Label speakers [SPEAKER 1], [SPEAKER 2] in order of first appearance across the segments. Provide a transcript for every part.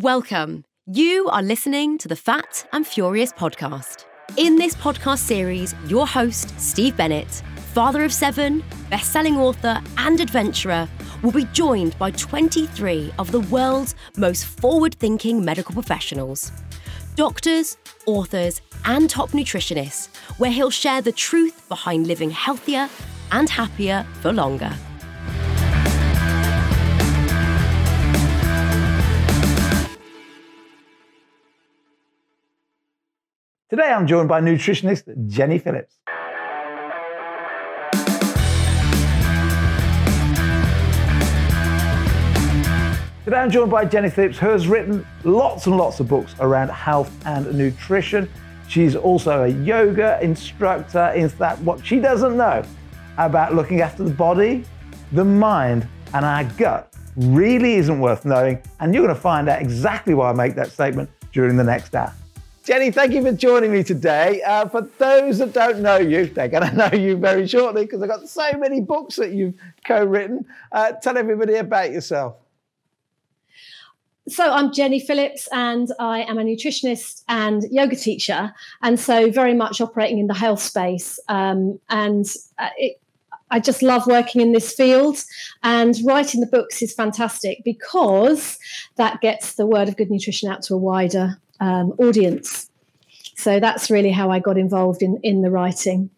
[SPEAKER 1] Welcome. You are listening to the Fat and Furious podcast. In this podcast series, your host, Steve Bennett, father of seven, best selling author, and adventurer, will be joined by 23 of the world's most forward thinking medical professionals doctors, authors, and top nutritionists, where he'll share the truth behind living healthier and happier for longer.
[SPEAKER 2] Today I'm joined by nutritionist Jenny Phillips. Today I'm joined by Jenny Phillips, who has written lots and lots of books around health and nutrition. She's also a yoga instructor. In fact, what she doesn't know about looking after the body, the mind, and our gut really isn't worth knowing. And you're going to find out exactly why I make that statement during the next hour. Jenny, thank you for joining me today. Uh, for those that don't know you, they're going to know you very shortly because I've got so many books that you've co written. Uh, tell everybody about yourself.
[SPEAKER 3] So, I'm Jenny Phillips, and I am a nutritionist and yoga teacher, and so very much operating in the health space. Um, and uh, it, I just love working in this field, and writing the books is fantastic because that gets the word of good nutrition out to a wider um, audience. So that's really how I got involved in in the writing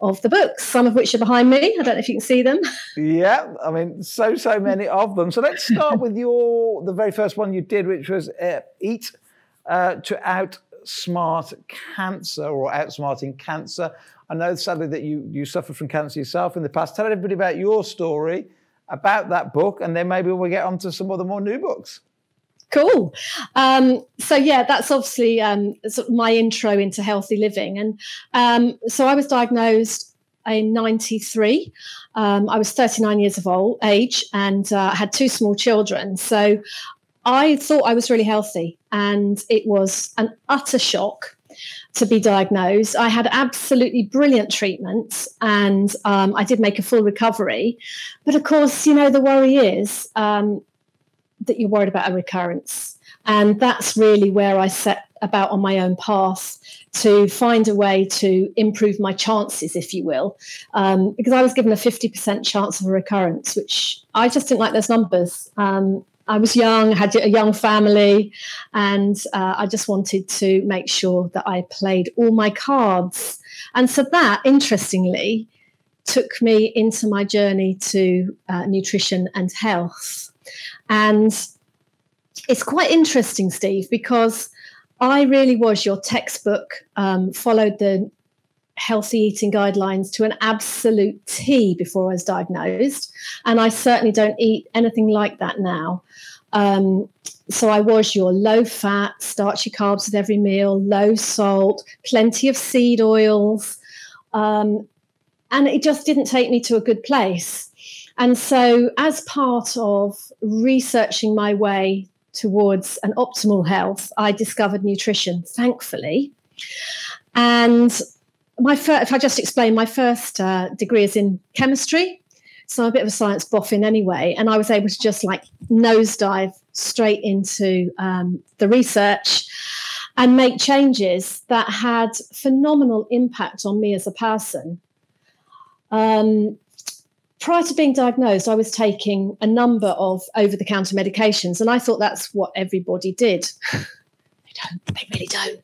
[SPEAKER 3] of the books, some of which are behind me. I don't know if you can see them.
[SPEAKER 2] Yeah, I mean, so so many of them. So let's start with your the very first one you did, which was uh, eat uh, to outsmart cancer or outsmarting cancer. I know sadly that you you suffered from cancer yourself in the past. Tell everybody about your story, about that book, and then maybe we'll get on to some of the more new books.
[SPEAKER 3] Cool. Um, so yeah, that's obviously um, sort of my intro into healthy living, and um, so I was diagnosed in '93. Um, I was 39 years of old age and uh, had two small children. So I thought I was really healthy, and it was an utter shock to be diagnosed. I had absolutely brilliant treatments and um, I did make a full recovery. But of course, you know, the worry is um, that you're worried about a recurrence. And that's really where I set about on my own path to find a way to improve my chances, if you will, um, because I was given a 50% chance of a recurrence, which I just didn't like those numbers. Um, I was young, had a young family, and uh, I just wanted to make sure that I played all my cards. And so that, interestingly, took me into my journey to uh, nutrition and health. And it's quite interesting, Steve, because I really was your textbook, um, followed the healthy eating guidelines to an absolute T before I was diagnosed. And I certainly don't eat anything like that now. Um, so I was your low fat, starchy carbs at every meal, low salt, plenty of seed oils. Um, and it just didn't take me to a good place. And so, as part of researching my way towards an optimal health, I discovered nutrition, thankfully. And my if I just explain, my first uh, degree is in chemistry. So I'm a bit of a science boffin anyway. And I was able to just like nosedive straight into um, the research and make changes that had phenomenal impact on me as a person. Um, prior to being diagnosed, I was taking a number of over the counter medications, and I thought that's what everybody did. they don't, they really don't.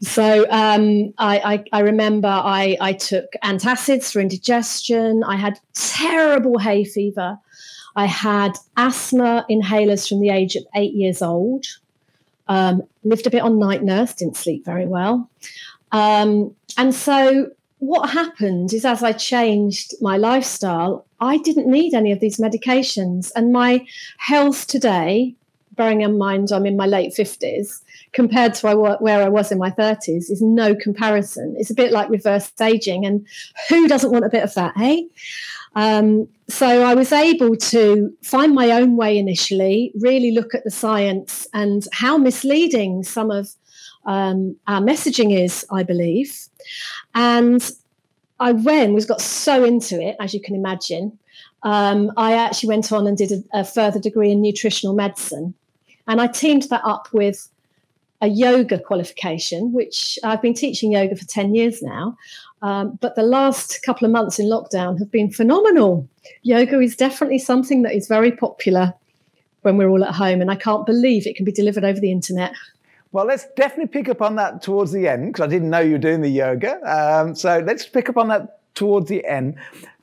[SPEAKER 3] So um, I, I, I, remember I, I took antacids for indigestion. I had terrible hay fever. I had asthma inhalers from the age of eight years old. Um, lived a bit on night nurse, didn't sleep very well. Um, and so what happened is as I changed my lifestyle, I didn't need any of these medications. And my health today, bearing in mind I'm in my late 50s, compared to where I was in my 30s, is no comparison. It's a bit like reverse aging. And who doesn't want a bit of that, hey? Um, so I was able to find my own way initially, really look at the science and how misleading some of um, our messaging is, I believe. And I when was got so into it, as you can imagine. Um, I actually went on and did a, a, further degree in nutritional medicine. And I teamed that up with a yoga qualification, which I've been teaching yoga for 10 years now. Um, but the last couple of months in lockdown have been phenomenal. Yoga is definitely something that is very popular when we're all at home, and I can't believe it can be delivered over the internet.
[SPEAKER 2] Well, let's definitely pick up on that towards the end because I didn't know you were doing the yoga. Um, so let's pick up on that towards the end.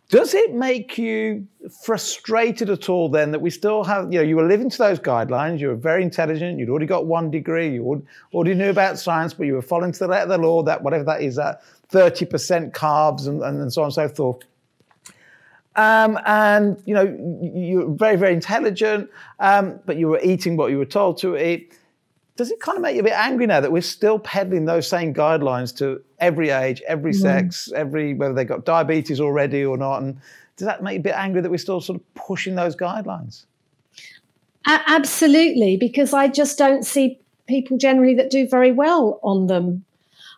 [SPEAKER 2] Does it make you frustrated at all then that we still have, you know, you were living to those guidelines, you were very intelligent, you'd already got one degree, you already knew about science, but you were following to the letter of the law, that whatever that is, that 30% carbs and, and so on and so forth. Um, and, you know, you're very, very intelligent, um, but you were eating what you were told to eat does it kind of make you a bit angry now that we're still peddling those same guidelines to every age, every mm. sex, every whether they've got diabetes already or not? And does that make you a bit angry that we're still sort of pushing those guidelines?
[SPEAKER 3] absolutely, because I just don't see people generally that do very well on them.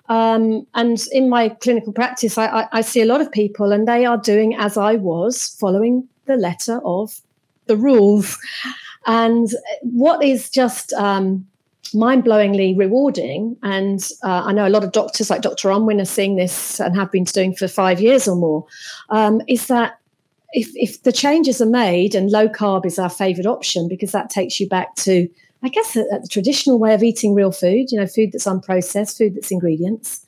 [SPEAKER 3] Um, and in my clinical practice, I, I, I see a lot of people, and they are doing as I was, following the letter of the rules. And what is just um, mind-blowingly rewarding. And uh, i know a lot of doctors like dr unwin are seeing this and have been doing for five years or more. Um, is that if, if the changes are made and low carb is our favorite option because that takes you back to i guess a traditional way of eating real food you know food that's unprocessed food that's ingredients.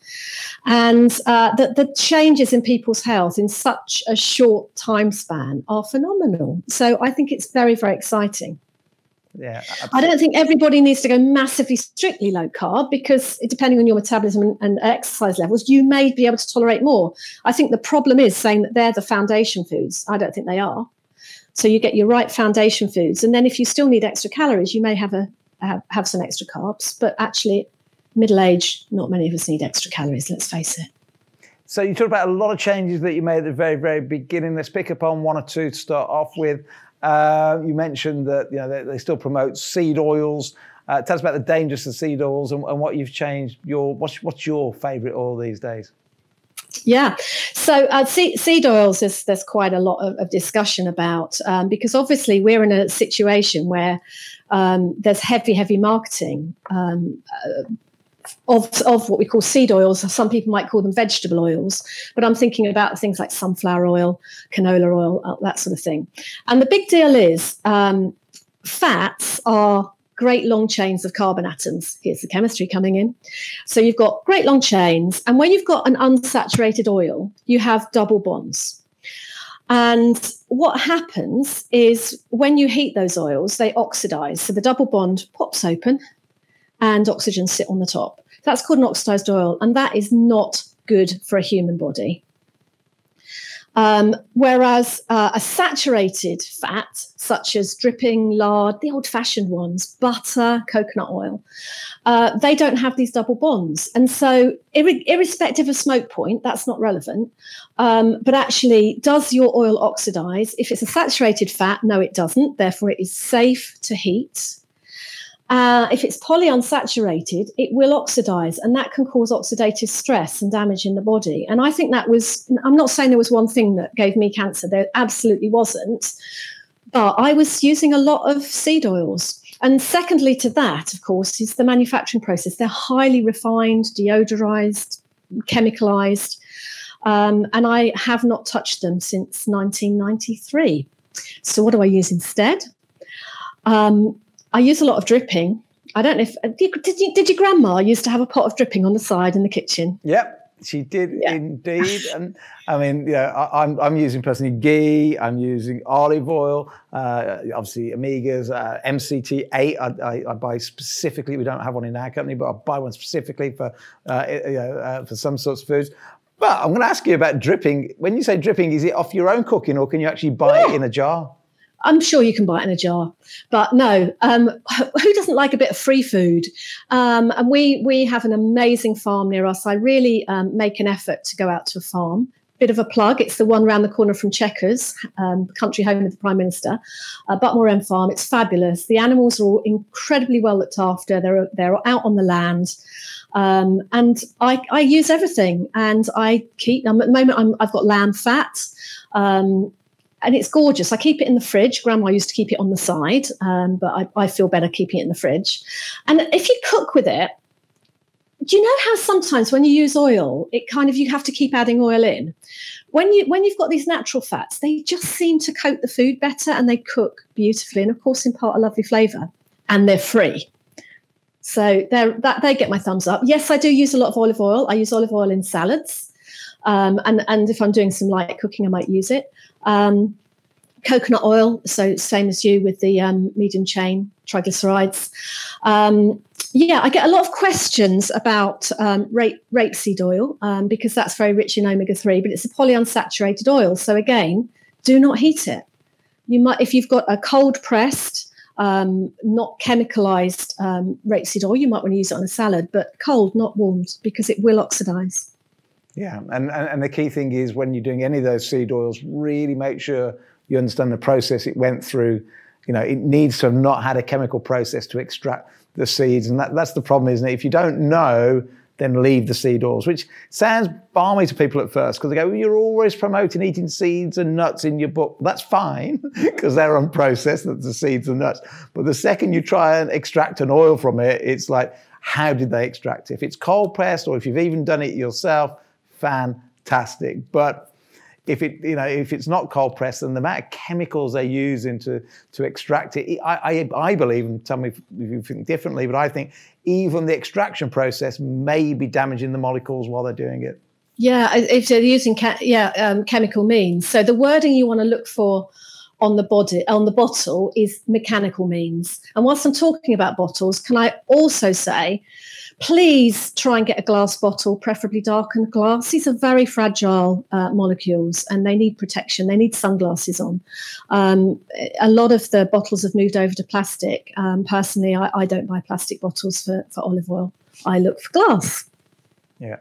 [SPEAKER 3] And uh, the, the changes in people's health in such a short time span are phenomenal. So i think it's very very exciting
[SPEAKER 2] yeah.
[SPEAKER 3] Absolutely. I don't think everybody needs to go massively strictly low carb because depending on your metabolism and, and, exercise levels, you may be able to tolerate more. I think the problem is saying that they're the foundation foods. I don't think they are. So you get your right foundation foods, and then if you still need extra calories, you may have a have, have some extra carbs. But actually, middle age, not many of us need extra calories. Let's face it.
[SPEAKER 2] So you talked about a lot of changes that you made at the very, very beginning. Let's pick up on one or two to start off with. Uh, you mentioned that you know they, they still promote seed oils. Uh, tell us about the dangers of seed oils and, and what you've changed. Your what's what's your favourite oil these days?
[SPEAKER 3] Yeah, so uh, seed, seed, oils is there's quite a lot of, of discussion about um, because obviously we're in a situation where um, there's heavy, heavy marketing. Um, uh, of, of what we call seed oils. Some people might call them vegetable oils, but I'm thinking about things like sunflower oil, canola oil, uh, that sort of thing. And the big deal is um, fats are great long chains of carbon atoms. Here's the chemistry coming in. So you've got great long chains, and when you've got an unsaturated oil, you have double bonds. And what happens is when you heat those oils, they oxidize. So the double bond pops open and oxygen sit on the top. That's called an oxidized oil, and that is not good for a human body. Um, whereas uh, a saturated fat, such as dripping, lard, the old fashioned ones, butter, coconut oil, uh, they don't have these double bonds. And so, ir- irrespective of smoke point, that's not relevant. Um, but actually, does your oil oxidize? If it's a saturated fat, no, it doesn't. Therefore, it is safe to heat. Uh, if it's polyunsaturated, it will oxidize, and that can cause oxidative stress and damage in the body. And I think that was, I'm not saying there was one thing that gave me cancer, there absolutely wasn't. But I was using a lot of seed oils. And secondly, to that, of course, is the manufacturing process. They're highly refined, deodorized, chemicalized. Um, and I have not touched them since 1993. So, what do I use instead? Um, I use a lot of dripping. I don't know if uh, did, you, did your grandma used to have a pot of dripping on the side in the kitchen?
[SPEAKER 2] Yep, she did yeah. indeed. and I mean, yeah, I, am I'm, I'm using personally ghee. I'm using olive oil. Uh, obviously, Amigas, uh, MCT8. I, I, I, buy specifically. We don't have one in our company, but I buy one specifically for uh, you know, uh, for some sorts of foods. But I'm going to ask you about dripping. When you say dripping, is it off your own cooking, or can you actually buy yeah. it in a jar?
[SPEAKER 3] I'm sure you can buy it in a jar, but no. Um, who doesn't like a bit of free food? Um, and we we have an amazing farm near us. I really um, make an effort to go out to a farm. Bit of a plug. It's the one round the corner from Chequers, um, country home of the Prime Minister, uh, Butmore End Farm. It's fabulous. The animals are all incredibly well looked after. They're they're out on the land. Um, and I, I, use everything and I keep, at the moment, i have got lamb fat. Um, and it's gorgeous. I keep it in the fridge. Grandma used to keep it on the side, um, but I, I feel better keeping it in the fridge. And if you cook with it, do you know how sometimes when you use oil, it kind of you have to keep adding oil in? When you when you've got these natural fats, they just seem to coat the food better and they cook beautifully and of course impart a lovely flavour. And they're free. So that they get my thumbs up. Yes, I do use a lot of olive oil. I use olive oil in salads. Um, and, and if I'm doing some light cooking, I might use it. Um, coconut oil, so same as you with the um, medium chain triglycerides. Um, yeah, I get a lot of questions about um, rape, rapeseed oil um, because that's very rich in omega three, but it's a polyunsaturated oil. So again, do not heat it. You might, if you've got a cold pressed, um, not chemicalized um, rapeseed oil, you might want to use it on a salad, but cold, not warmed, because it will oxidize.
[SPEAKER 2] Yeah, and, and the key thing is when you're doing any of those seed oils, really make sure you understand the process it went through. You know, it needs to have not had a chemical process to extract the seeds, and that, that's the problem, isn't it? If you don't know, then leave the seed oils, which sounds balmy to people at first because they go, well, "You're always promoting eating seeds and nuts in your book." That's fine because they're unprocessed, that's the seeds and nuts. But the second you try and extract an oil from it, it's like, how did they extract it? If it's cold pressed or if you've even done it yourself, fantastic. But if it, you know, if it's not cold pressed, then the amount of chemicals they use into to extract it, I, I, I believe, and tell me if you think differently, but I think even the extraction process may be damaging the molecules while they're doing it.
[SPEAKER 3] Yeah, if they're using yeah um, chemical means. So the wording you want to look for on the body on the bottle is mechanical means. And whilst I'm talking about bottles, can I also say please try and get a glass bottle, preferably darkened glass. These are very fragile uh, molecules and they need protection. They need sunglasses on. Um, a lot of the bottles have moved over to plastic. Um, personally, I, I, don't buy plastic bottles for, for olive oil. I look for glass.
[SPEAKER 2] Yeah.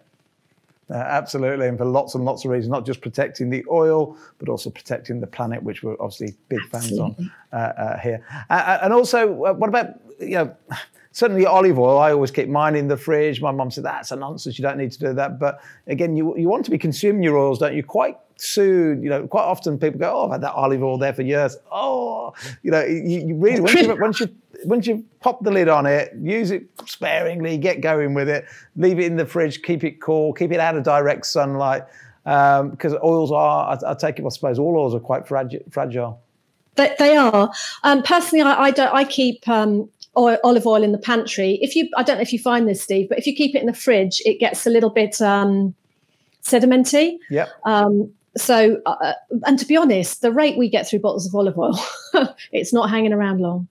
[SPEAKER 2] Uh, absolutely, and for lots and lots of reasons, not just protecting the oil, but also protecting the planet, which we're obviously big fans absolutely. on uh, uh, here. Uh, uh, and also, uh, what about you know? certainly olive oil, I always keep mine in the fridge. My mum said, that's a nonsense. You don't need to do that. But again, you, you want to be consuming your oils, don't you? Quite soon, you know, quite often people go, oh, I've had that olive oil there for years. Oh, you know, you, you really, once you, once you, once you pop the lid on it, use it sparingly, get going with it, leave it in the fridge, keep it cool, keep it out of direct sunlight. Because um, oils are, I, I, take it, I suppose, all oils are quite fragile. fragile.
[SPEAKER 3] They, they are. Um, personally, I, I, don't. I keep um, oil, olive oil in the pantry. If you, I don't know if you find this, Steve, but if you keep it in the fridge, it gets a little bit um, sedimenty.
[SPEAKER 2] Yeah.
[SPEAKER 3] Um, so, uh, uh, and to be honest, the rate we get through bottles of olive oil, it's not hanging around long.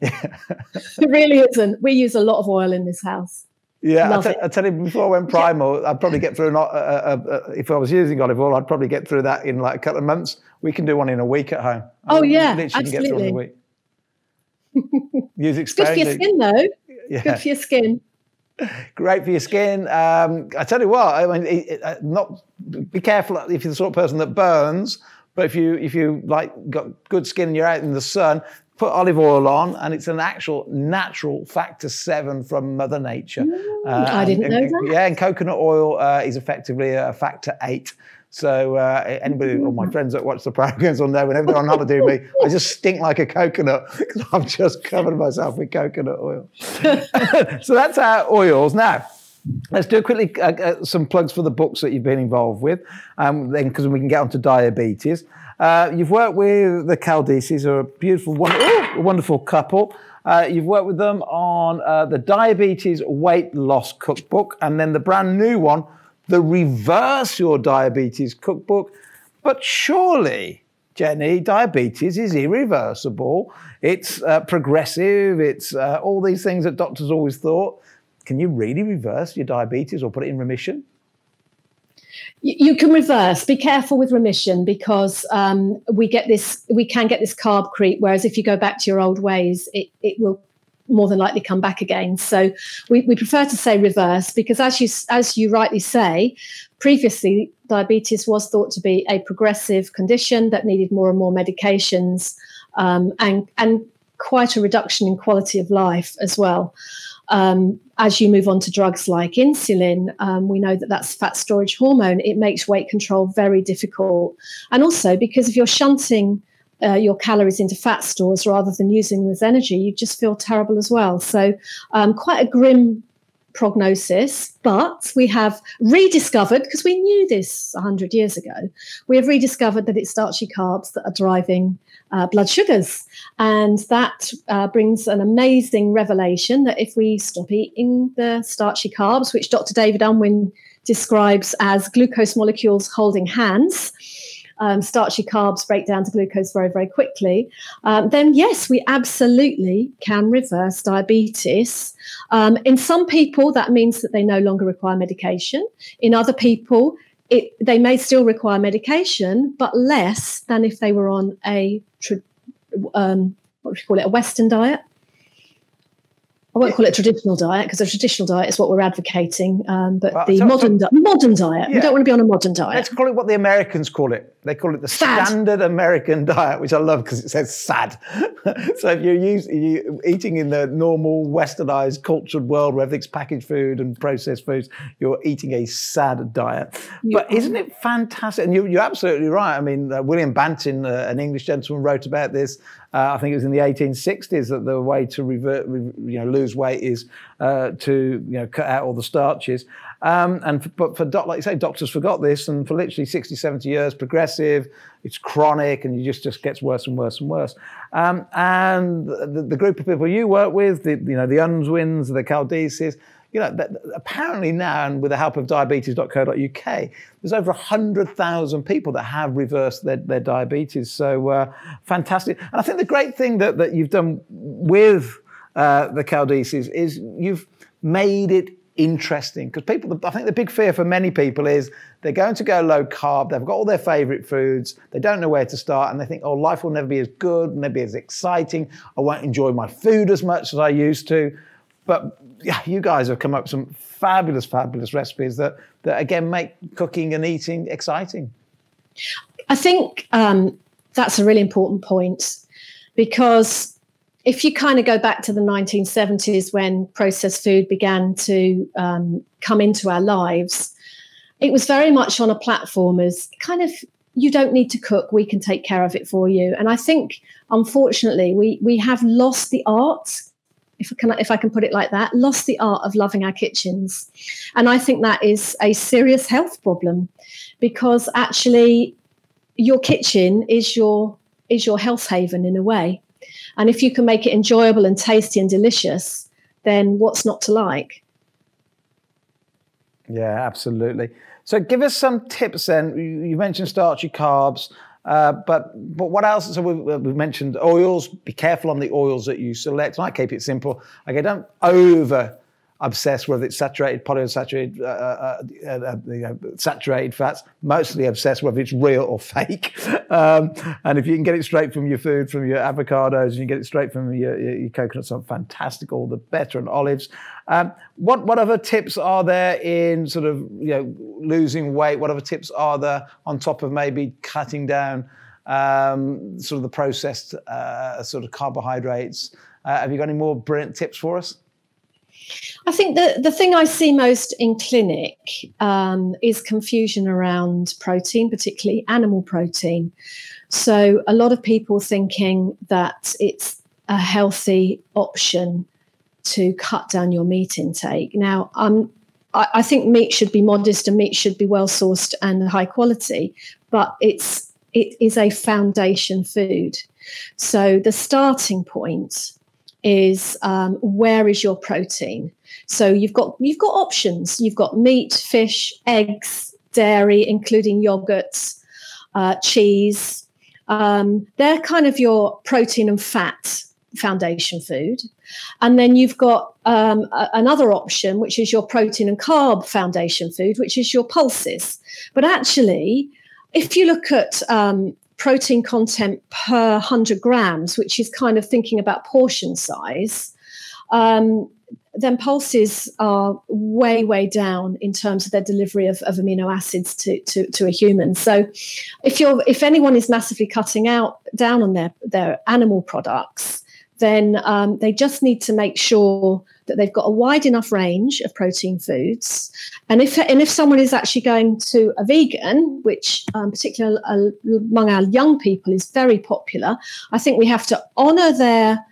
[SPEAKER 3] It really isn't. We use a lot of oil in this house.
[SPEAKER 2] Yeah, I, t- I tell you, before I went primal, yeah. I'd probably get through. Not, uh, uh, uh, if I was using olive oil, I'd probably get through that in like a couple of months. We can do one in a week at home.
[SPEAKER 3] Oh I yeah, absolutely.
[SPEAKER 2] Use it
[SPEAKER 3] Good for your skin, though. Yeah. Good for your skin.
[SPEAKER 2] Great for your skin. Um, I tell you what, I mean, it, it, uh, not be careful if you're the sort of person that burns. But if you if you like got good skin and you're out in the sun, put olive oil on, and it's an actual natural factor seven from Mother Nature.
[SPEAKER 3] Mm, uh, I didn't and, know that.
[SPEAKER 2] Yeah, and coconut oil uh, is effectively a factor eight. So uh, anybody, or my friends that watch the programs will know whenever they're on holiday with me, I just stink like a coconut because I've just covered myself with coconut oil. so that's our oils. Now, let's do quickly uh, uh, some plugs for the books that you've been involved with, um, then because we can get onto diabetes. Uh, you've worked with the Caldesis, who are a beautiful, wonderful, wonderful couple. Uh, you've worked with them on uh, the Diabetes Weight Loss Cookbook and then the brand new one, the Reverse Your Diabetes Cookbook. But surely, Jenny, diabetes is irreversible. It's uh, progressive. It's uh, all these things that doctors always thought. Can you really reverse your diabetes or put it in remission?
[SPEAKER 3] You can reverse. Be careful with remission because um, we get this. We can get this carb creep. Whereas if you go back to your old ways, it, it will more than likely come back again. So we, we prefer to say reverse because, as you as you rightly say, previously diabetes was thought to be a progressive condition that needed more and more medications um, and and quite a reduction in quality of life as well. Um, as you move on to drugs like insulin, um, we know that that's fat storage hormone. It makes weight control very difficult. And also because if you're shunting uh, your calories into fat stores rather than using them as energy, you just feel terrible as well. So, um, quite a grim prognosis, but we have rediscovered, because we knew this 100 years ago, we have rediscovered that it's starchy carbs that are driving uh, blood sugars. And that uh, brings an amazing revelation that if we stop eating the starchy carbs, which Dr. David Unwin describes as glucose molecules holding hands, um, starchy carbs break down to glucose very, very quickly, um, then yes, we absolutely can reverse diabetes. Um, in some people, that means that they no longer require medication. In other people, it, they may still require medication, but less than if they were on a um, what do you call it, a Western diet. I won't call it traditional diet because a traditional diet is what we're advocating. Um, but well, the so, modern so, modern diet, yeah. we don't want to be on a modern diet.
[SPEAKER 2] Let's call it what the Americans call it. They call it the sad. standard American diet, which I love because it says sad. so if you're, you're eating in the normal westernized cultured world where everything's packaged food and processed foods, you're eating a sad diet. You but are. isn't it fantastic? And you, are absolutely right. I mean, uh, William Banting, uh, an English gentleman, wrote about this uh, I think it was in the 1860s that the way to revert, you know, lose weight is uh, to you know cut out all the starches. Um, and for, but for doc, like you say, doctors forgot this, and for literally 60, 70 years, progressive, it's chronic, and it just just gets worse and worse and worse. Um, and the, the, group of people you work with, the you know the Unwins, the Caldesis, you know, apparently now, and with the help of diabetes.co.uk, there's over 100,000 people that have reversed their, their diabetes. So uh, fantastic. And I think the great thing that, that you've done with uh, the Caldesis is you've made it interesting because people i think the big fear for many people is they're going to go low carb they've got all their favorite foods they don't know where to start and they think oh life will never be as good never be as exciting i won't enjoy my food as much as i used to but yeah, you guys have come up with some fabulous, fabulous recipes that, that again make cooking and eating exciting.
[SPEAKER 3] I think um, that's a really important point because if you kind of go back to the 1970s when processed food began to um, come into our lives, it was very much on a platform as kind of you don't need to cook we can take care of it for you and i think unfortunately we we have lost the art if I can if I can put it like that, lost the art of loving our kitchens. And I think that is a serious health problem because actually your kitchen is your is your health haven in a way. And if you can make it enjoyable and tasty and delicious, then what's not to like?
[SPEAKER 2] Yeah, absolutely. So give us some tips then. You mentioned starchy carbs. Uh, but but what else? So we've, we've, mentioned oils. Be careful on the oils that you select. I keep it simple. Okay, don't over obsessed whether it's saturated, polyunsaturated, uh, uh, uh, uh you know, saturated fats, mostly obsessed whether it's real or fake. Um, and if you can get it straight from your food, from your avocados, you get it straight from your, your, your coconuts, are fantastic, all the better, and olives. Um, what, what other tips are there in sort of you know losing weight? What other tips are there on top of maybe cutting down um, sort of the processed uh, sort of carbohydrates? Uh, have you got any more brilliant tips for us?
[SPEAKER 3] I think the, the thing I see most in clinic um, is confusion around protein, particularly animal protein. So, a lot of people thinking that it's a healthy option to cut down your meat intake. Now, I, I think meat should be modest and meat should be well sourced and high quality, but it's it is a foundation food. So, the starting point is um, where is your protein? So you've got you've got options. You've got meat, fish, eggs, dairy, including yogurts, uh, cheese. Um, they're kind of your protein and fat foundation food. And then you've got um, a- another option, which is your protein and carb foundation food, which is your pulses. But actually, if you look at um, protein content per 100 grams, which is kind of thinking about portion size, um, then pulses are way, way down in terms of their delivery of, of amino acids to, to, to, a human. So if you're if anyone is massively cutting out down on their, their animal products, then um, they just need to make sure that they've got a wide enough range of protein foods. And if and if someone is actually going to a vegan, which um, particularly among our young people is very popular, I think we have to honour their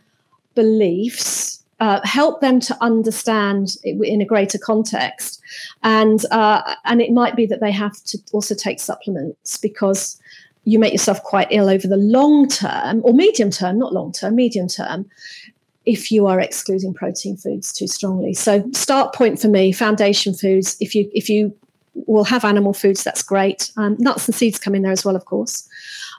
[SPEAKER 3] beliefs. Uh, help them to understand in a greater context, and uh, and it might be that they have to also take supplements because you make yourself quite ill over the long term or medium term, not long term, medium term, if you are excluding protein foods too strongly. So start point for me, foundation foods. If you if you will have animal foods, that's great. Um, nuts and seeds come in there as well, of course.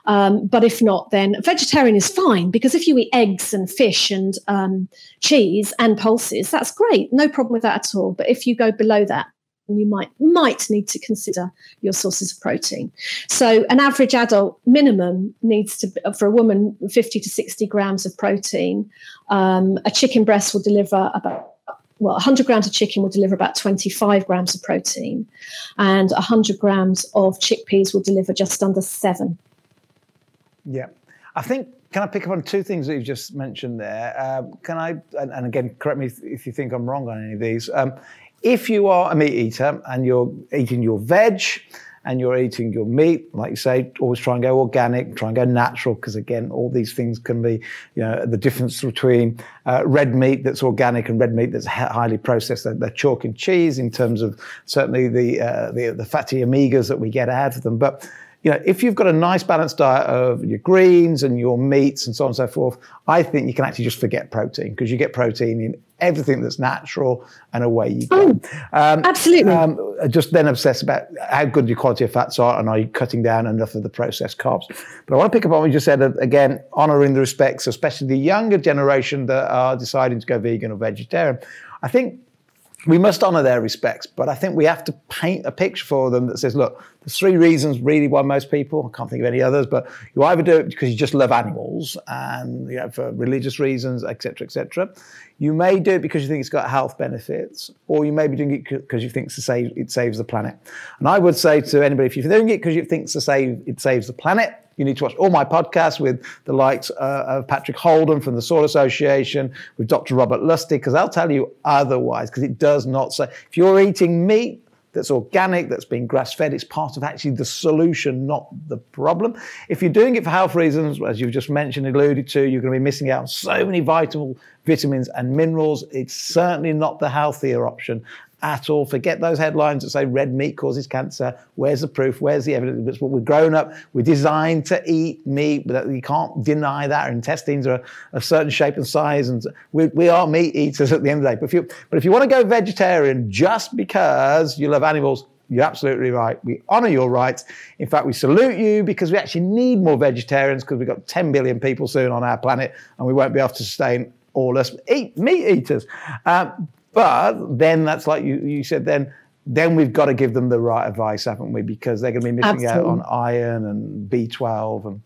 [SPEAKER 3] Um, but if not, then vegetarian is fine because if you eat eggs and fish and um, cheese and pulses, that's great. No problem with that at all. But if you go below that, you might might need to consider your sources of protein. So an average adult minimum needs to for a woman 50 to 60 grams of protein. Um, a chicken breast will deliver about well 100 grams of chicken will deliver about 25 grams of protein, and 100 grams of chickpeas will deliver just under seven.
[SPEAKER 2] Yeah, I think can I pick up on two things that you've just mentioned there? Uh, can I, and, and, again, correct me if, if, you think I'm wrong on any of these. Um, if you are a meat eater and you're eating your veg and you're eating your meat, like you say, always try and go organic, try and go natural, because again, all these things can be, you know, the difference between uh, red meat that's organic and red meat that's highly processed. They're, they're, chalk and cheese in terms of certainly the, uh, the the fatty omegas that we get out of them, but you know, if you've got a nice balanced diet of your greens and your meats and so on and so forth, I think you can actually just forget protein because you get protein in everything that's natural and away you go.
[SPEAKER 3] Oh, um, absolutely. Um,
[SPEAKER 2] just then obsess about how good your quality of fats are and are you cutting down enough of the processed carbs. But I want to pick up on what you just said, again, honouring the respects, especially the younger generation that are deciding to go vegan or vegetarian. I think we must honour their respects, but I think we have to paint a picture for them that says, look, there's three reasons really why most people, I can't think of any others, but you either do it because you just love animals and you know, for religious reasons, etc., etc. You may do it because you think it's got health benefits, or you may be doing it because you think it saves the planet. And I would say to anybody, if you're doing it because you think it saves the planet, you need to watch all my podcasts with the likes uh, of Patrick Holden from the Soil Association, with Dr. Robert Lustig, because I'll tell you otherwise, because it does not say. If you're eating meat, that's organic, that's been grass fed. It's part of actually the solution, not the problem. If you're doing it for health reasons, as you've just mentioned, alluded to, you're going to be missing out on so many vital vitamins and minerals. It's certainly not the healthier option at all. Forget those headlines that say red meat causes cancer. Where's the proof? Where's the evidence? It's what we're grown up. We're designed to eat meat, you can't deny that. Our intestines are a certain shape and size, and we, we are meat eaters at the end of the day. But if you, but if you want to go vegetarian just because you love animals, you're absolutely right. We honor your rights. In fact, we salute you because we actually need more vegetarians because we've got 10 billion people soon on our planet and we won't be able to sustain all us eat meat eaters. Um, but then that's like you, you said, then then we've got to give them the right advice, haven't we? Because they're going to be missing Absolutely. out on iron and B12 and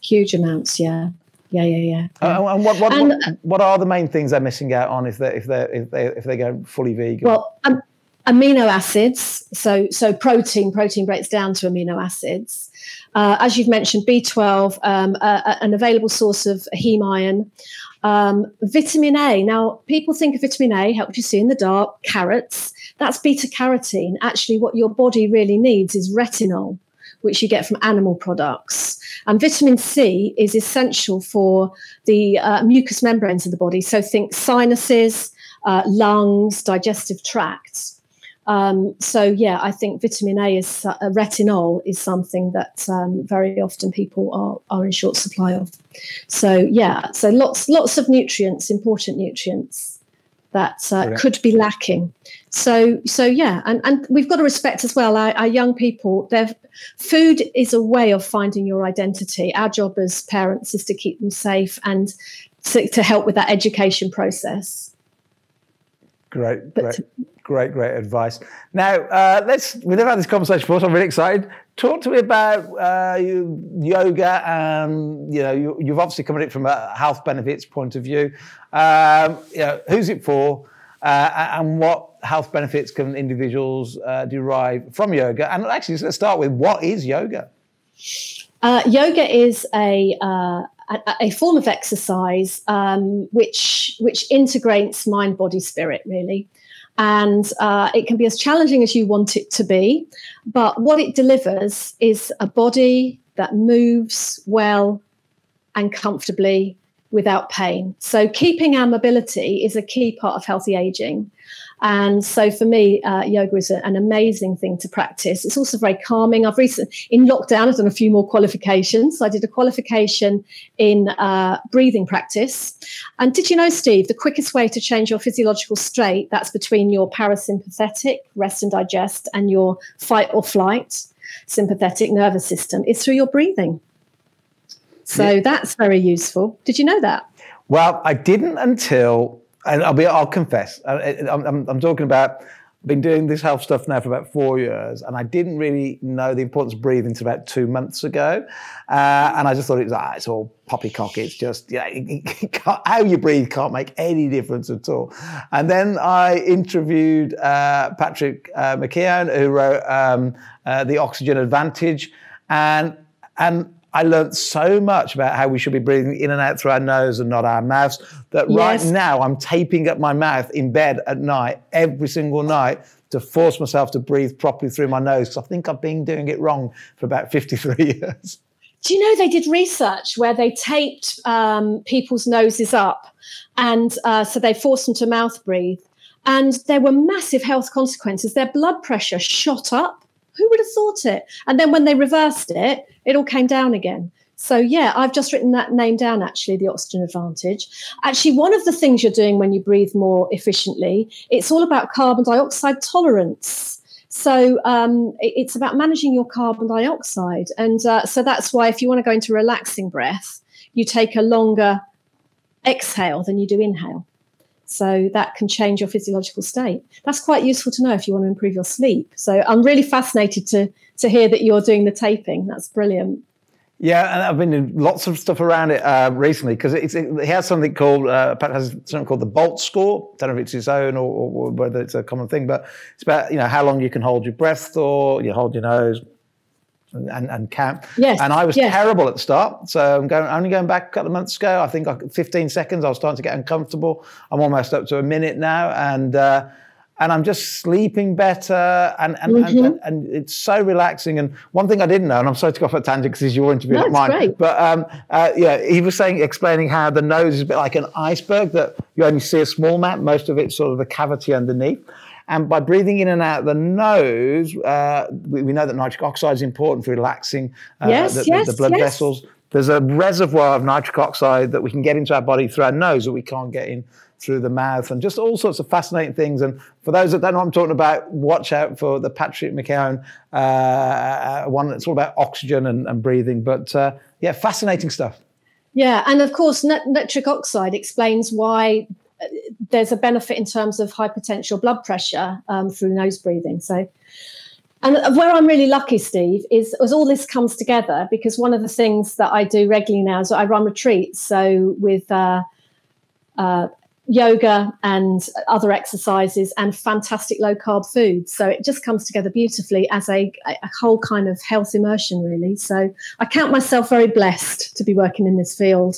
[SPEAKER 3] huge amounts. Yeah, yeah, yeah, yeah.
[SPEAKER 2] Uh, and what what, and, what, what are the main things they're missing out on if they if they if they if they go fully vegan?
[SPEAKER 3] Well, um, amino acids. So so protein protein breaks down to amino acids. Uh, as you've mentioned, B12, um, uh, an available source of heme iron. Um, vitamin A. Now, people think of vitamin A, helps you see in the dark, carrots. That's beta carotene. Actually, what your body really needs is retinol, which you get from animal products. And vitamin C is essential for the uh, mucous membranes of the body. So think sinuses, uh, lungs, digestive tracts. Um, so yeah, I think vitamin A is uh, retinol is something that um, very often people are are in short supply of. So yeah, so lots lots of nutrients, important nutrients that uh, could be lacking. So so yeah, and and we've got to respect as well our, our young people. Their food is a way of finding your identity. Our job as parents is to keep them safe and to, to help with that education process.
[SPEAKER 2] Great, but great. Great, great advice. Now, uh, let's, we've never had this conversation before, so I'm really excited. Talk to me about uh, yoga. And, you know, you, have obviously come at it from a health benefits point of view. Um, you know, who's it for? Uh, and what health benefits can individuals uh, derive from yoga? And actually, let's start with what is yoga?
[SPEAKER 3] Uh, yoga is a, uh, a, a form of exercise um, which which integrates mind, body, spirit, really. And uh, it can be as challenging as you want it to be, but what it delivers is a body that moves well and comfortably without pain. So, keeping our mobility is a key part of healthy aging. And so for me, uh, yoga is an amazing thing to practice. It's also very calming. I've recently, in lockdown, I've done a few more qualifications. I did a qualification in uh, breathing practice. And did you know, Steve, the quickest way to change your physiological state, that's between your parasympathetic, rest and digest, and your fight or flight, sympathetic nervous system, is through your breathing. So yeah. that's very useful. Did you know that?
[SPEAKER 2] Well, I didn't until and I'll be, I'll confess, I'm, I'm, I'm talking about I've been doing this health stuff now for about four years, and I didn't really know the importance of breathing until about two months ago. Uh, and I just thought it was, ah, it's all poppycock. It's just, yeah, how you breathe can't make any difference at all. And then I interviewed uh, Patrick uh, McKeown, who wrote um, uh, The Oxygen Advantage. And, and I learned so much about how we should be breathing in and out through our nose and not our mouths that yes. right now I'm taping up my mouth in bed at night every single night to force myself to breathe properly through my nose because I think I've been doing it wrong for about 53 years.
[SPEAKER 3] Do you know they did research where they taped um, people's noses up and uh, so they forced them to mouth breathe and there were massive health consequences. Their blood pressure shot up who would have thought it? And then when they reversed it, it all came down again. So yeah, I've just written that name down actually, the oxygen advantage. Actually, one of the things you're doing when you breathe more efficiently, it's all about carbon dioxide tolerance. So um, it's about managing your carbon dioxide. And uh, so that's why if you want to go into relaxing breath, you take a longer exhale than you do inhale. So that can change your physiological state. That's quite useful to know if you want to improve your sleep. So I'm really fascinated to to hear that you're doing the taping. That's brilliant.
[SPEAKER 2] Yeah, and I've been doing lots of stuff around it uh, recently because it, it, has something called uh, has something called the Bolt score. I don't know if it's its own or, or, whether it's a common thing, but it's about you know how long you can hold your breath or you hold your nose, and, and camp.
[SPEAKER 3] Yes.
[SPEAKER 2] And I was
[SPEAKER 3] yes.
[SPEAKER 2] terrible at the start. So I'm going only going back a couple of months ago. I think I, 15 seconds. I was starting to get uncomfortable. I'm almost up to a minute now, and uh, and I'm just sleeping better, and and, mm-hmm. and, and, it's so relaxing. And one thing I didn't know, and I'm sorry to go off a tangent because it's your interview,
[SPEAKER 3] no,
[SPEAKER 2] not mine.
[SPEAKER 3] Great.
[SPEAKER 2] But um, uh, yeah, he was saying, explaining how the nose is a bit like an iceberg that you only see a small map. Most of it's sort of the cavity underneath. And by breathing in and out the nose, uh, we, we, know that nitric oxide is important for relaxing uh,
[SPEAKER 3] yes,
[SPEAKER 2] the,
[SPEAKER 3] yes,
[SPEAKER 2] the, blood
[SPEAKER 3] yes.
[SPEAKER 2] vessels. There's a reservoir of nitric oxide that we can get into our body through our nose that we can't get in through the mouth, and just all sorts of fascinating things. And for those that don't know what I'm talking about, watch out for the Patrick McKeown uh, uh one that's all about oxygen and, and breathing. But uh, yeah, fascinating stuff.
[SPEAKER 3] Yeah, and of course, nitric oxide explains why there's a benefit in terms of hypertension blood pressure um, through nose breathing. So, and where I'm really lucky, Steve, is as all this comes together because one of the things that I do regularly now is I run retreats. So with uh, uh, yoga and other exercises and fantastic low carb food. So it just comes together beautifully as a, a whole kind of health immersion, really. So I count myself very blessed to be working in this field.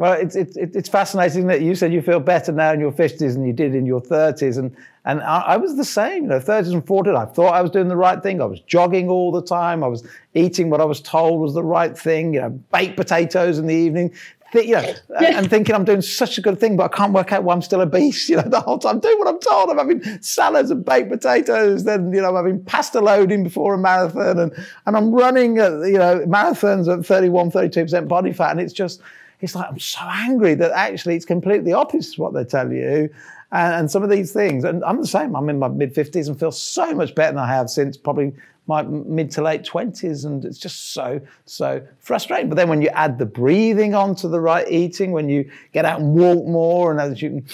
[SPEAKER 2] Well, it's, it's, it's fascinating that you said you feel better now in your 50s than you did in your 30s. And, and I, I, was the same, you know, 30s and 40s. I thought I was doing the right thing. I was jogging all the time. I was eating what I was told was the right thing, you know, baked potatoes in the evening. Th- you know, and thinking I'm doing such a good thing, but I can't work out why I'm still obese. You know, the whole time I'm doing what I'm told. I'm having salads and baked potatoes. Then you know, I'm having pasta loading before a marathon, and and I'm running, at, you know, marathons at 31, 32 percent body fat, and it's just it's like, I'm so angry that actually it's completely opposite what they tell you. And, and some of these things, and I'm the same, I'm in my mid 50s and feel so much better than I have since probably my mid to late 20s. And it's just so, so frustrating. But then when you add the breathing onto the right eating, when you get out and walk more, and as you can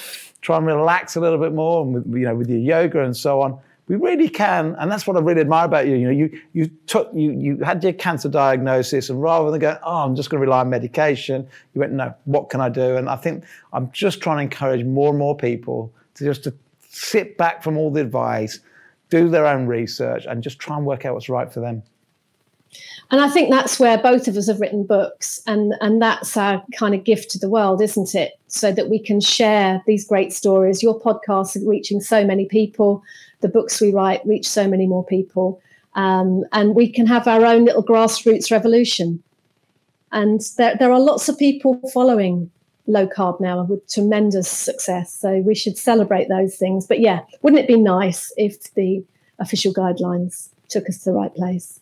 [SPEAKER 2] try and relax a little bit more, and with, you know, with your yoga and so on, we really can, and that's what I really admire about you. You know, you you took you you had your cancer diagnosis, and rather than going, oh, I'm just going to rely on medication, you went, no, what can I do? And I think I'm just trying to encourage more and more people to just to sit back from all the advice, do their own research, and just try and work out what's right for them.
[SPEAKER 3] And I think that's where both of us have written books, and, and that's our kind of gift to the world, isn't it? So that we can share these great stories. Your podcast is reaching so many people, the books we write reach so many more people, um, and we can have our own little grassroots revolution. And there, there are lots of people following low carb now with tremendous success. So we should celebrate those things. But yeah, wouldn't it be nice if the official guidelines took us to the right place?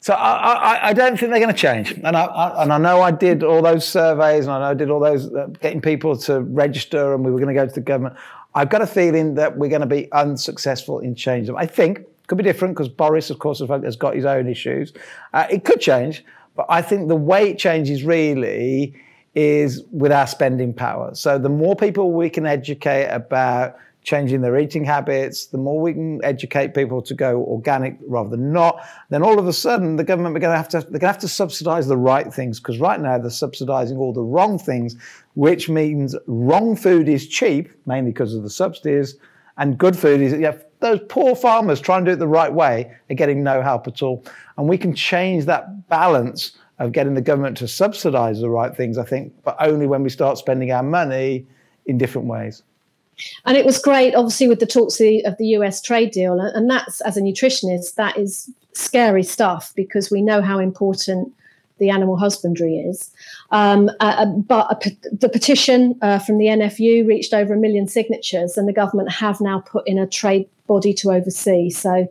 [SPEAKER 2] So I, I, I, don't think they're going to change, and I, I, and I know I did all those surveys, and I know I did all those uh, getting people to register, and we were going to go to the government. I've got a feeling that we're going to be unsuccessful in changing them. I think could be different because Boris, of course, has got his own issues. Uh, it could change, but I think the way it changes really is with our spending power. So the more people we can educate about changing their eating habits, the more we can educate people to go organic rather than not, then all of a sudden the government are going to have to they're going to have to subsidise the right things because right now they're subsidising all the wrong things, which means wrong food is cheap, mainly because of the subsidies, and good food is yeah, those poor farmers trying to do it the right way are getting no help at all, and we can change that balance of getting the government to subsidise the right things, I think, but only when we start spending our money in different ways.
[SPEAKER 3] And it was great, obviously, with the talks of the, of the US trade deal. And that's, as a nutritionist, that is scary stuff because we know how important the animal husbandry is. Um, uh, uh but a, the petition uh, from the NFU reached over a million signatures, and the government have now put in a trade body to oversee. So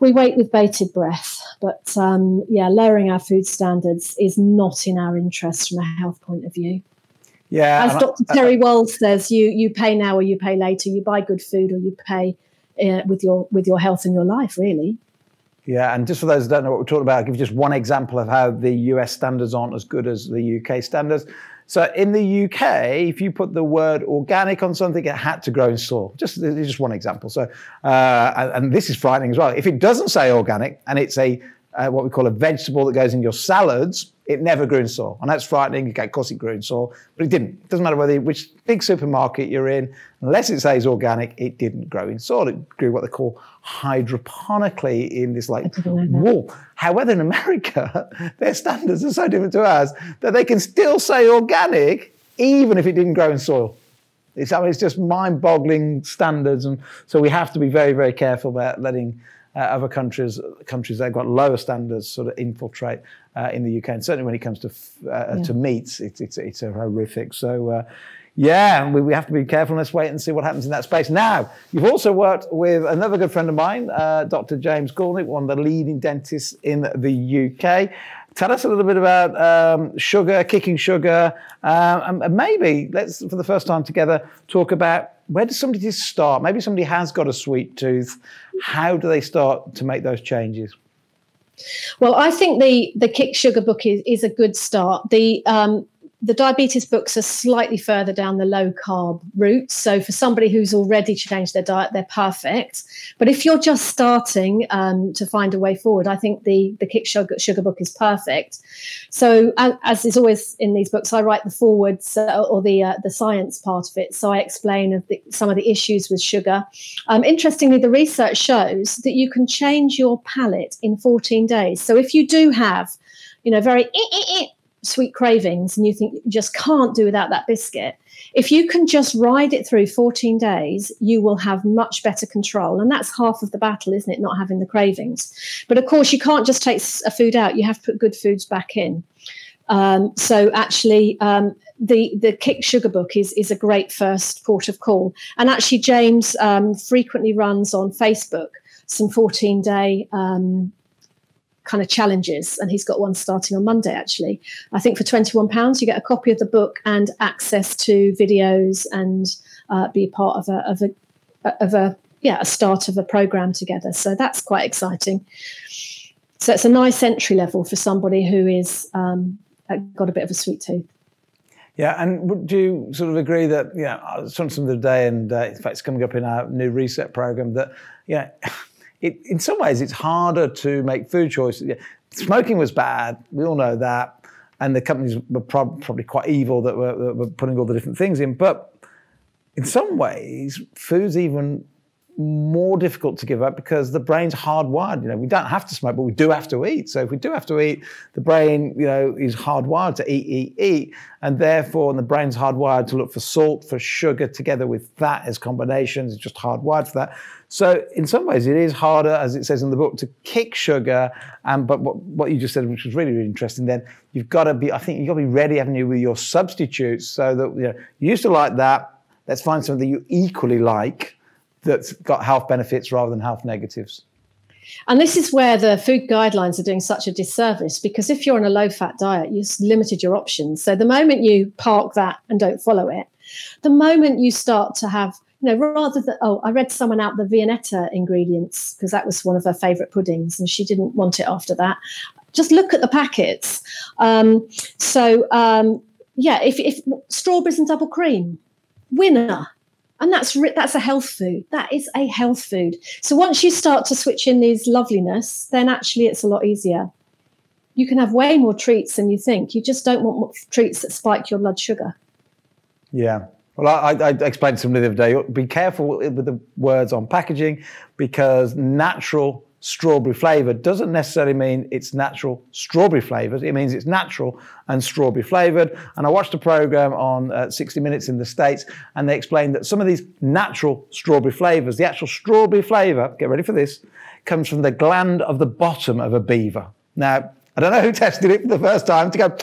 [SPEAKER 3] we wait with bated breath. But um, yeah, lowering our food standards is not in our interest from a health point of view.
[SPEAKER 2] Yeah,
[SPEAKER 3] as Dr. I, Terry Wahls says, you you pay now or you pay later. You buy good food or you pay uh, with your with your health and your life, really.
[SPEAKER 2] Yeah, and just for those who don't know what we're talking about, I'll give you just one example of how the US standards aren't as good as the UK standards. So in the UK, if you put the word organic on something, it had to grow in soil. Just just one example. So uh, and, and, this is frightening as well. If it doesn't say organic and it's a uh, what we call a vegetable that goes in your salads, it never grew in soil. And that's frightening. Okay, of course it grew in soil, but it didn't. It doesn't matter whether which big supermarket you're in, unless it says organic, it didn't grow in soil. It grew what they call hydroponically in this like wall. However, in America, their standards are so different to ours that they can still say organic even if it didn't grow in soil. It's, I mean, it's just mind-boggling standards, and so we have to be very, very careful about letting uh, other countries countries that have got lower standards sort of infiltrate uh, in the UK, and certainly when it comes to uh, yeah. to meats, it's it's it's a horrific. So. Uh, yeah, we, we have to be careful. Let's wait and see what happens in that space. Now, you've also worked with another good friend of mine, uh, Dr. James Goolnik, one of the leading dentists in the UK. Tell us a little bit about um, sugar, kicking sugar, uh, and maybe let's, for the first time together, talk about where does somebody just start? Maybe somebody has got a sweet tooth. How do they start to make those changes?
[SPEAKER 3] Well, I think the the Kick Sugar book is, is a good start. The um, the diabetes books are slightly further down the low carb route. So for somebody who's already changed their diet, they're perfect. But if you're just starting um, to find a way forward, I think the the Kick Sugar, Sugar book is perfect. So as, is always in these books, I write the forwards uh, or the uh, the science part of it. So I explain the, some of the issues with sugar. Um, interestingly, the research shows that you can change your palate in 14 days. So if you do have, you know, very sweet cravings and you think you just can't do without that biscuit, if you can just ride it through 14 days, you will have much better control. And that's half of the battle, isn't it? Not having the cravings. But of course, you can't just take a food out, you have to put good foods back in. Um, so actually, um, the the Kick Sugar book is is a great first port of call. And actually, James um, frequently runs on Facebook some 14 day um, kind of challenges and he's got one starting on monday actually. I think for 21 pounds you get a copy of the book and access to videos and uh, be part of a of a of a yeah a start of a program together. So that's quite exciting. So it's a nice entry level for somebody who is um, got a bit of a sweet tooth.
[SPEAKER 2] Yeah, and would you sort of agree that, yeah, I was talking the other day, and uh, in fact, it's coming up in our new reset program that, yeah, it, in some ways, it's harder to make food choices. Smoking was bad. We all know that. And the companies were prob- probably quite evil that were, that were putting all the different things in. But in some ways, food's even more difficult to give up because the brain's hardwired. You know, we don't have to smoke, but we do have to eat. So if we do have to eat, the brain, you know, is hardwired to eat, eat, eat, and therefore, and the brain's hardwired to look for salt, for sugar, together with fat as combinations. It's just hardwired for that. So in some ways, it is harder, as it says in the book, to kick sugar. And but what, what you just said, which was really really interesting, then you've got to be. I think you've got to be ready, haven't you, with your substitutes, so that you, know, you used to like that. Let's find something that you equally like that's got health benefits rather than health negatives.
[SPEAKER 3] And this is where the food guidelines are doing such a disservice because if you're on a low fat diet, you've limited your options. So the moment you park that and don't follow it, the moment you start to have, you know, rather than, oh, I read someone out the Viennetta ingredients because that was one of her favorite puddings and she didn't want it after that. Just look at the packets. Um, so, um, yeah, if, if strawberries and double cream, winner and that's that's a health food. That is a health food. So once you start to switch in these loveliness then actually it's a lot easier. You can have way more treats than you think. You just don't want treats that spike your blood sugar.
[SPEAKER 2] Yeah. Well i, I explained to somebody the other day be careful with the words on packaging because natural strawberry flavor doesn't necessarily mean it's natural strawberry flavours. It means it's natural and strawberry flavored. And I watched a program on uh, 60 Minutes in the States, and they explained that some of these natural strawberry flavors, the actual strawberry flavor, get ready for this, comes from the gland of the bottom of a beaver. Now, I don't know who tested it for the first time to go,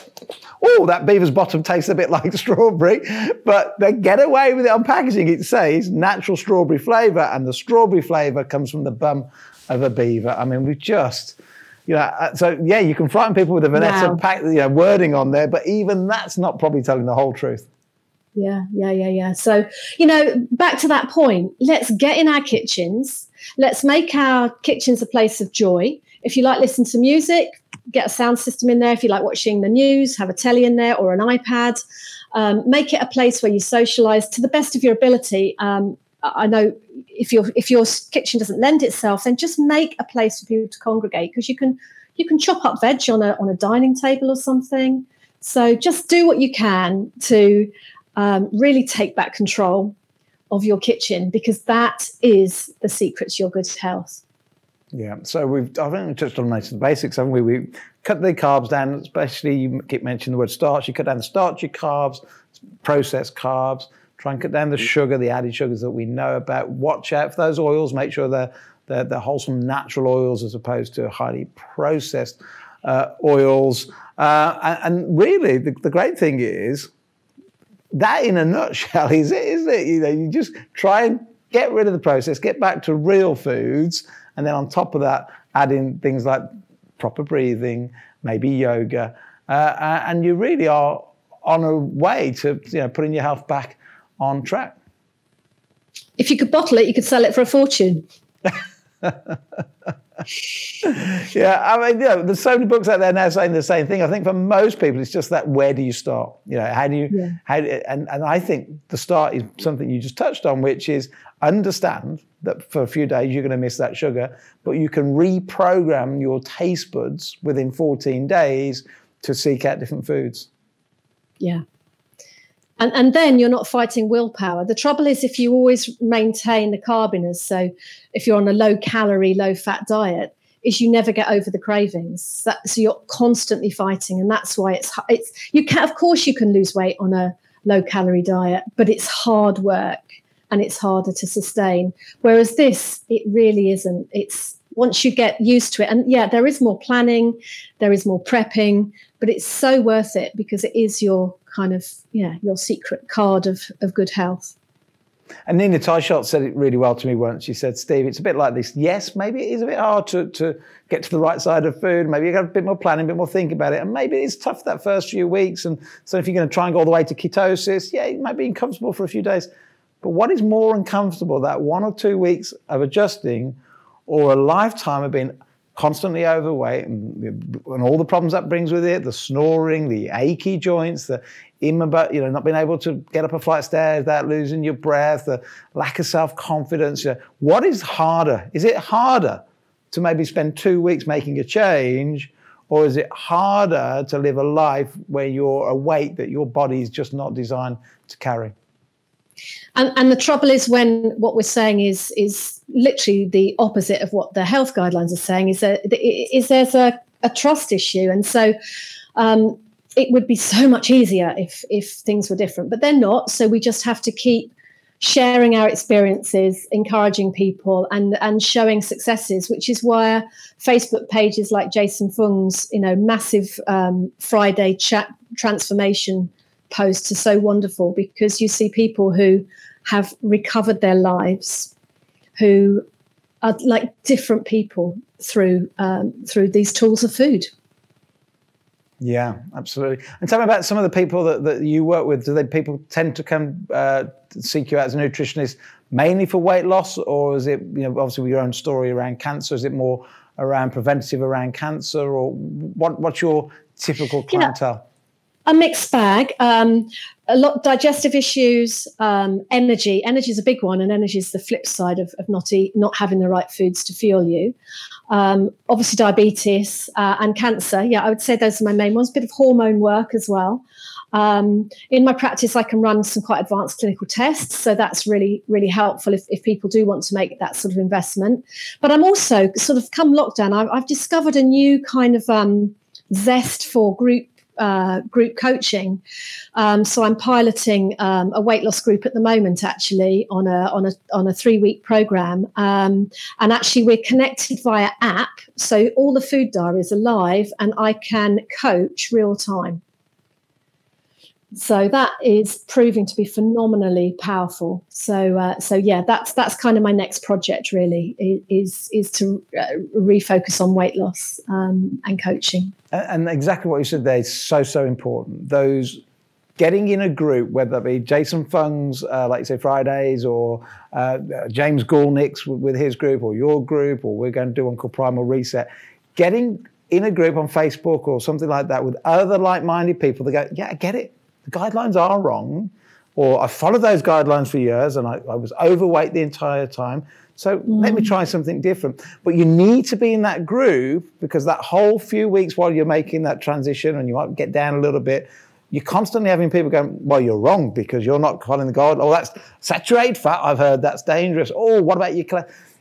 [SPEAKER 2] oh, that beaver's bottom tastes a bit like strawberry, but they get away with it on packaging. It says natural strawberry flavor, and the strawberry flavor comes from the bum of a beaver. I mean, we've just, you know, uh, so yeah, you can frighten people with a Viennetta wow. pack, you know, wording on there, but even that's not probably telling the whole truth.
[SPEAKER 3] Yeah, yeah, yeah, yeah. So, you know, back to that point, let's get in our kitchens. Let's make our kitchens a place of joy. If you like listening to music, get a sound system in there. If you like watching the news, have a telly in there or an iPad. Um, make it a place where you socialize to the best of your ability. Um, I know if your if your kitchen doesn't lend itself, then just make a place for people to congregate because you can you can chop up veg on a on a dining table or something. So just do what you can to um, really take back control of your kitchen because that is the secret to your good health.
[SPEAKER 2] Yeah, so we've I think we touched on most of the basics, haven't we? We cut the carbs down, especially you keep mentioning the word starch. You cut down the starchy carbs, processed carbs Try and cut down the sugar, the added sugars that we know about. Watch out for those oils. Make sure they're, they're, they're wholesome natural oils as opposed to highly processed uh, oils. Uh, and, and, really, the, the great thing is that, in a nutshell, is it, isn't it? You know, you just try and get rid of the process, get back to real foods, and then on top of that, add in things like proper breathing, maybe yoga, uh, and you really are on a way to you know putting your health back on track.
[SPEAKER 3] If you could bottle it, you could sell it for a fortune.
[SPEAKER 2] yeah, I mean, you know, there's so many books out there now saying the same thing. I think for most people, it's just that where do you start? You know, how do you, yeah. how do, and, and I think the start is something you just touched on, which is understand that for a few days you're going to miss that sugar, but you can reprogram your taste buds within 14 days to seek out different foods.
[SPEAKER 3] Yeah, and, and then you're not fighting willpower. The trouble is if you always maintain the carbiness, so if you're on a low calorie, low fat diet, is you never get over the cravings. That, so you're constantly fighting, and that's why it's it's you can of course you can lose weight on a low calorie diet, but it's hard work and it's harder to sustain. Whereas this, it really isn't. It's once you get used to it, and yeah, there is more planning, there is more prepping, but it's so worth it because it is your kind of yeah your secret card of of good health.
[SPEAKER 2] And Nina Teicholz said it really well to me once. She said, Steve, it's a bit like this. Yes, maybe it is a bit hard to, to get to the right side of food. Maybe you got a bit more planning, a bit more thinking about it. And maybe it's tough that first few weeks. And so if you're going to try and go all the way to ketosis, yeah, it might be uncomfortable for a few days. But what is more uncomfortable, that one or two weeks of adjusting or a lifetime of being constantly overweight and, and, all the problems that brings with it the snoring the achy joints the immobile you know not being able to get up a flight of stairs without losing your breath the lack of self-confidence. You know, what is harder? Is it harder to maybe spend two weeks making a change or is it harder to live a life where you're a weight that your body is just not designed to carry
[SPEAKER 3] and and the trouble is when what we're saying is is literally the opposite of what the health guidelines are saying is that is there's a, a trust issue. And so um, it would be so much easier if if things were different but they're not. So we just have to keep sharing our experiences encouraging people and and showing successes which is why facebook pages like jason fung's you know massive um, friday chat transformation posts are so wonderful because you see people who have recovered their lives, who are like different people through um, through these tools of food.
[SPEAKER 2] Yeah, absolutely. And tell me about some of the people that, that you work with. Do they people tend to come uh, seek you out as a nutritionist mainly for weight loss, or is it you know obviously with your own story around cancer? Is it more around preventative around cancer, or what? What's your typical clientele?
[SPEAKER 3] A mixed bag. Um, a lot digestive issues, um, energy. Energy is a big one, and energy is the flip side of, of not eat, not having the right foods to fuel you. Um, obviously, diabetes uh, and cancer. Yeah, I would say those are my main ones. A bit of hormone work as well. Um, in my practice, I can run some quite advanced clinical tests, so that's really, really helpful if, if people do want to make that sort of investment. But I'm also sort of come lockdown, I've, I've discovered a new kind of um, zest for group uh, group coaching. Um, so I'm piloting um, a weight loss group at the moment, actually on a on a on a three week program. Um, and actually, we're connected via app, so all the food diaries are live, and I can coach real time. So that is proving to be phenomenally powerful. So, uh, so yeah, that's that's kind of my next project. Really, is is to uh, refocus on weight loss um, and coaching.
[SPEAKER 2] And exactly what you said there is so so important. Those getting in a group, whether it be Jason Fung's, uh, like you say Fridays, or uh, James Goolnik's with, his group, or your group, or we're going to do one called Primal Reset. Getting in a group on Facebook or something like that with other like-minded people that go, yeah, I get it the guidelines are wrong, or I followed those guidelines for years and I, I was overweight the entire time. So mm. let me mm. try something different. But you need to be in that groove because that whole few weeks while you're making that transition and you might get down a little bit, you're constantly having people going, well, you're wrong because you're not following the guide. Oh, that's saturated fat. I've heard that's dangerous. Oh, what about your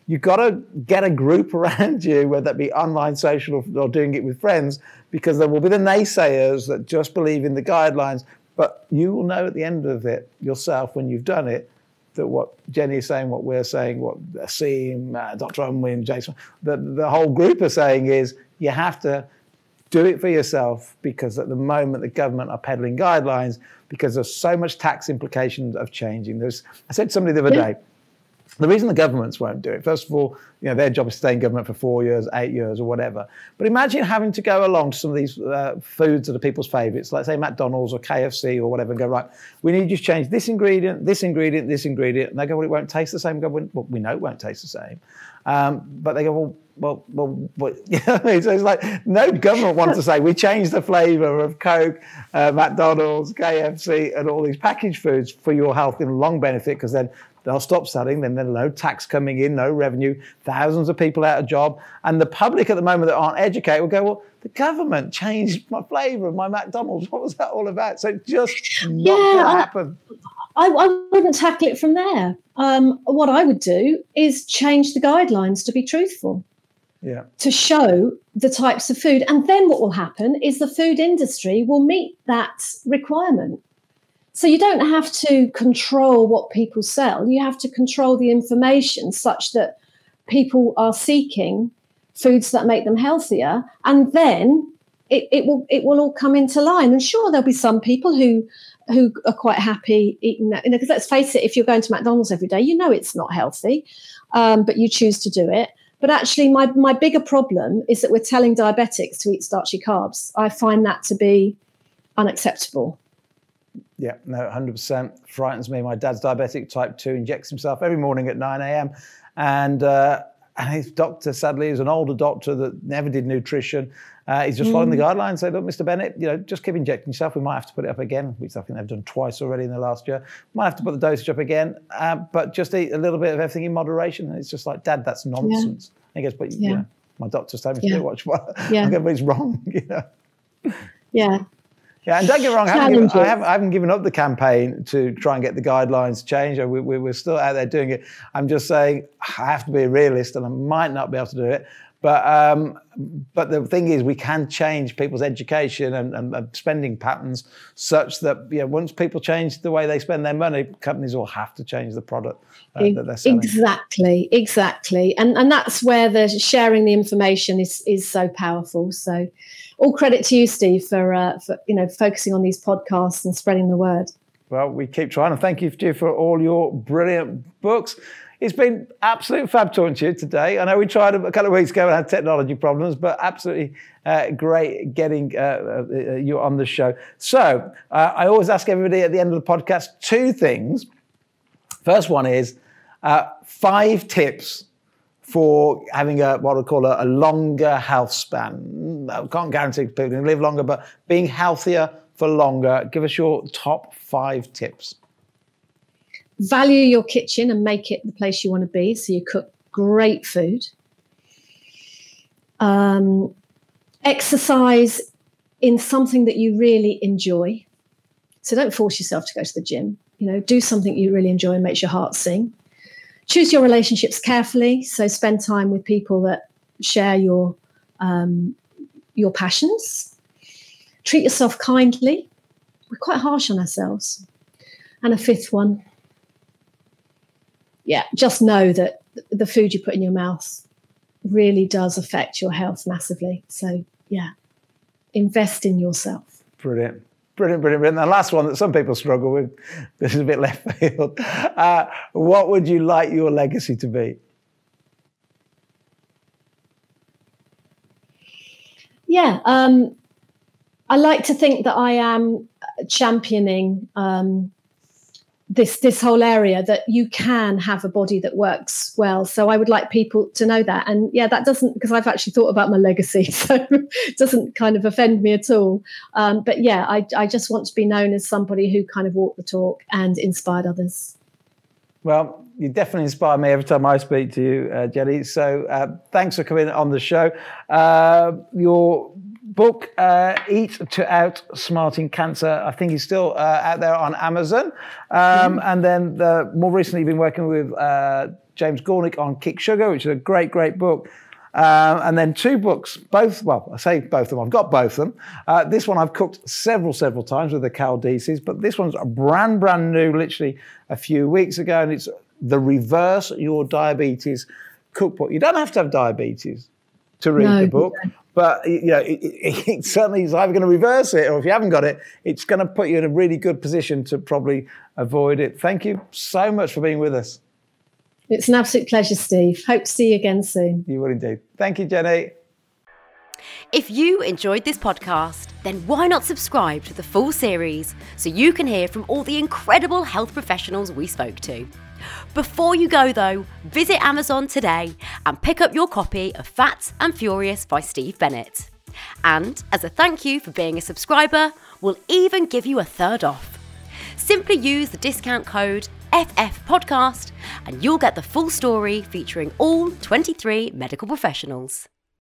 [SPEAKER 2] You've got to get a group around you, whether that be online, social, or, or doing it with friends, because there will be the naysayers that just believe in the guidelines but you will know at the end of it yourself when you've done it that what Jenny is saying, what we're saying, what Aseem, uh, Dr. Unwin, Jason, the, the whole group are saying is you have to do it for yourself because at the moment the government are peddling guidelines because there's so much tax implications of changing. There's, I said to somebody the other yeah. day, the reason the governments won't do it, first of all, you know, their job is to stay in government for four years, eight years, or whatever. But imagine having to go along to some of these uh, foods that are people's favourites, like say McDonald's or KFC or whatever, and go right. We need you to change this ingredient, this ingredient, this ingredient, and they go, well, it won't taste the same. go, well, we know it won't taste the same. Um, but they go, well, well, well, well? So it's like no government wants to say we changed the flavour of Coke, uh, McDonald's, KFC, and all these packaged foods for your health in long benefit because then they'll stop selling, then there's no tax coming in, no revenue, thousands of people out of job. And the public at the moment that aren't educated will go, well, the government changed my flavour of my McDonald's. What was that all about? So just not yeah, happen.
[SPEAKER 3] I, I, wouldn't tackle it from there. Um, what I would do is change the guidelines to be truthful.
[SPEAKER 2] Yeah.
[SPEAKER 3] To show the types of food. And then what will happen is the food industry will meet that requirement. So you don't have to control what people sell. You have to control the information such that people are seeking foods that make them healthier, and then it, it will it will all come into line. And sure, there'll be some people who who are quite happy eating that. Because you know, let's face it, if you're going to McDonald's every day, you know it's not healthy, um, but you choose to do it. But actually, my my bigger problem is that we're telling diabetics to eat starchy carbs. I find that to be unacceptable.
[SPEAKER 2] Yeah, no, 100% frightens me. My dad's diabetic type 2, injects himself every morning at 9 a.m. And, uh, and his doctor, sadly, is an older doctor that never did nutrition. Uh, he's just mm. following the mm. guidelines. Say, look, Mr. Bennett, you know, just keep injecting yourself. We might have to put it up again, which I think they've done twice already in the last year. Might have to put the dosage up again, uh, but just eat a little bit of everything in moderation. And it's just like, Dad, that's nonsense. Yeah. he goes, but yeah. you know, my doctor's telling me to yeah. do watch. Well, yeah. I go, but it's wrong, you know.
[SPEAKER 3] Yeah.
[SPEAKER 2] Yeah, and don't get me wrong, I haven't, given, I, haven't, I haven't, given, up the campaign to try and get the guidelines changed. We, we, we're still out there doing it. I'm just saying I have to be a realist and I might not be able to do it. But um, but the thing is, we can change people's education and, and, and, spending patterns such that you know, once people change the way they spend their money, companies will have to change the product uh, that they're selling.
[SPEAKER 3] Exactly, exactly, and and that's where the sharing the information is is so powerful. So, all credit to you, Steve, for uh, for you know focusing on these podcasts and spreading the word.
[SPEAKER 2] Well, we keep trying, and thank you, for all your brilliant books. It's been absolute fab talking to you today. I know we tried a couple of weeks ago and had technology problems, but absolutely uh, great getting uh, uh, you on the show. So uh, I always ask everybody at the end of the podcast two things. First one is uh, five tips for having a what I call a, a longer health span. I can't guarantee people can live longer, but being healthier for longer. Give us your top five tips
[SPEAKER 3] value your kitchen and make it the place you want to be. So you cook great food. Um, exercise in something that you really enjoy. So don't force yourself to go to the gym. You know, do something you really enjoy and makes your heart sing. Choose your relationships carefully. So spend time with people that share your um, your passions. Treat yourself kindly. We're quite harsh on ourselves. And a fifth one, yeah, just know that the food you put in your mouth really does affect your health massively. So, yeah, invest in yourself.
[SPEAKER 2] Brilliant. Brilliant, brilliant, brilliant. The last one that some people struggle with, this is a bit left field. Uh, what would you like your legacy to be?
[SPEAKER 3] Yeah, um, I like to think that I am championing um, this this whole area that you can have a body that works well so i would like people to know that and yeah that doesn't because i've actually thought about my legacy so it doesn't kind of offend me at all um, but yeah I, I just want to be known as somebody who kind of walked the talk and inspired others
[SPEAKER 2] well you definitely inspire me every time I speak to you, uh, Jenny. So uh, thanks for coming on the show. Uh, your book, uh, Eat to Outsmarting Cancer, I think is still uh, out there on Amazon. Um, mm-hmm. And then the, more recently, been working with uh, James Goolnik on Kick Sugar, which is a great, great book. Uh, and then two books, both, well, I say both of them, I've got both of them. Uh, this one I've cooked several, several times with the Caldesis, but this one's brand, brand new, literally a few weeks ago, and it's the Reverse Your Diabetes cookbook. You don't have to have diabetes to read no, the book, but you know, it, it, it certainly is either going to reverse it, or if you haven't got it, it's going to put you in a really good position to probably avoid it. Thank you so much for being with us.
[SPEAKER 3] It's an absolute pleasure, Steve. Hope to see you again soon.
[SPEAKER 2] You will indeed. Thank you, Jenny.
[SPEAKER 1] If you enjoyed this podcast, then why not subscribe to the full series so you can hear from all the incredible health professionals we spoke to? Before you go, though, visit Amazon today and pick up your copy of Fat and Furious by Steve Bennett. And as a thank you for being a subscriber, we'll even give you a third off. Simply use the discount code FF Podcast and you'll get the full story featuring all 23 medical professionals.